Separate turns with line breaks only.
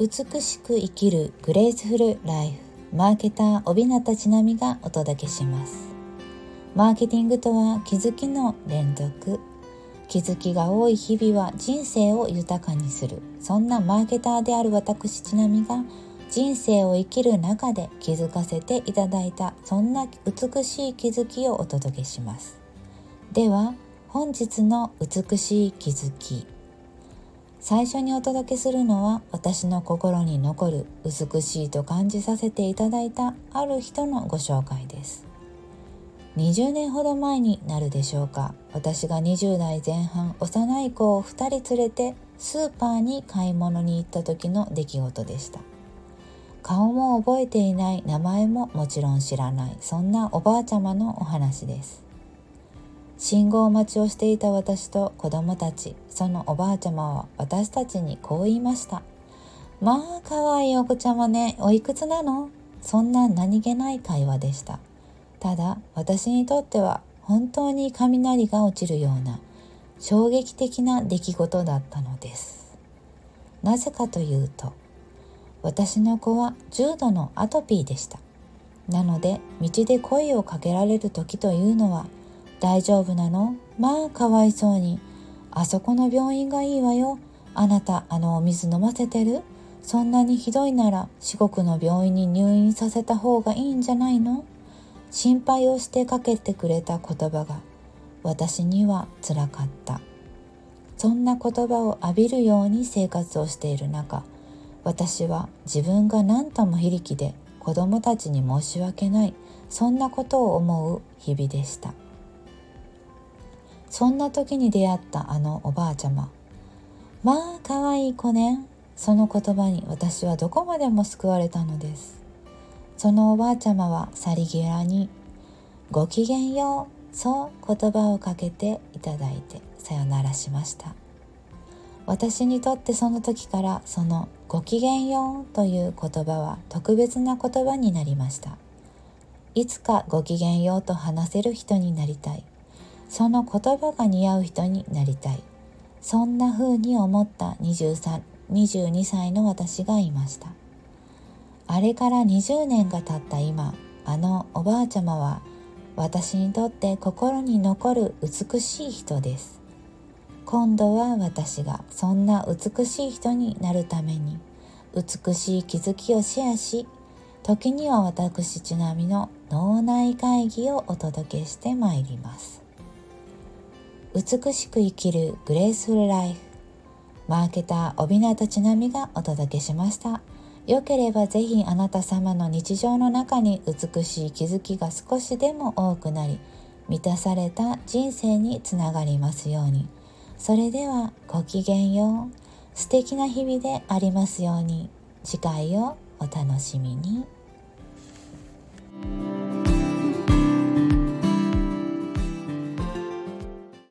美しく生きるグレースフルライフマーケター帯名ちなみがお届けします。マーケティングとは気づきの連続。気づきが多い日々は人生を豊かにする。そんなマーケターである私ちなみが人生を生きる中で気づかせていただいたそんな美しい気づきをお届けします。では本日の美しい気づき。最初にお届けするのは私の心に残る美しいと感じさせていただいたある人のご紹介です。20年ほど前になるでしょうか。私が20代前半幼い子を2人連れてスーパーに買い物に行った時の出来事でした。顔も覚えていない名前ももちろん知らないそんなおばあちゃまのお話です。信号待ちをしていた私と子供たちそのおばあちゃまは私たちにこう言いましたまあかわいいお子ちゃまねおいくつなのそんな何気ない会話でしたただ私にとっては本当に雷が落ちるような衝撃的な出来事だったのですなぜかというと私の子は重度のアトピーでしたなので道で声をかけられる時というのは大丈夫なのまあかわいそうに。あそこの病院がいいわよ。あなた、あのお水飲ませてる？そんなにひどいなら四国の病院に入院させた方がいいんじゃないの？心配をしてかけてくれた言葉が私にはつらかった。そんな言葉を浴びるように生活をしている中、私は自分が何とも非力で子供たちに申し訳ない、そんなことを思う日々でした。そんな時に出会ったあのおばあちゃま。まあ可愛い子ね。その言葉に私はどこまでも救われたのです。そのおばあちゃまはさりげらに「ごきげんよう」そう言葉をかけていただいてさよならしました。私にとってその時からその「ごきげんよう」という言葉は特別な言葉になりました。いつかごきげんようと話せる人になりたい。その言葉が似合う人になりたい。そんな風に思った23 22歳の私がいました。あれから20年が経った今あのおばあちゃまは私にとって心に残る美しい人です。今度は私がそんな美しい人になるために美しい気づきをシェアし時には私ちなみの脳内会議をお届けしてまいります。美しく生きるグレースフルライフ。マーケター帯名とちなみがお届けしました。よければぜひあなた様の日常の中に美しい気づきが少しでも多くなり満たされた人生につながりますように。それではごきげんよう。素敵な日々でありますように。次回をお楽しみに。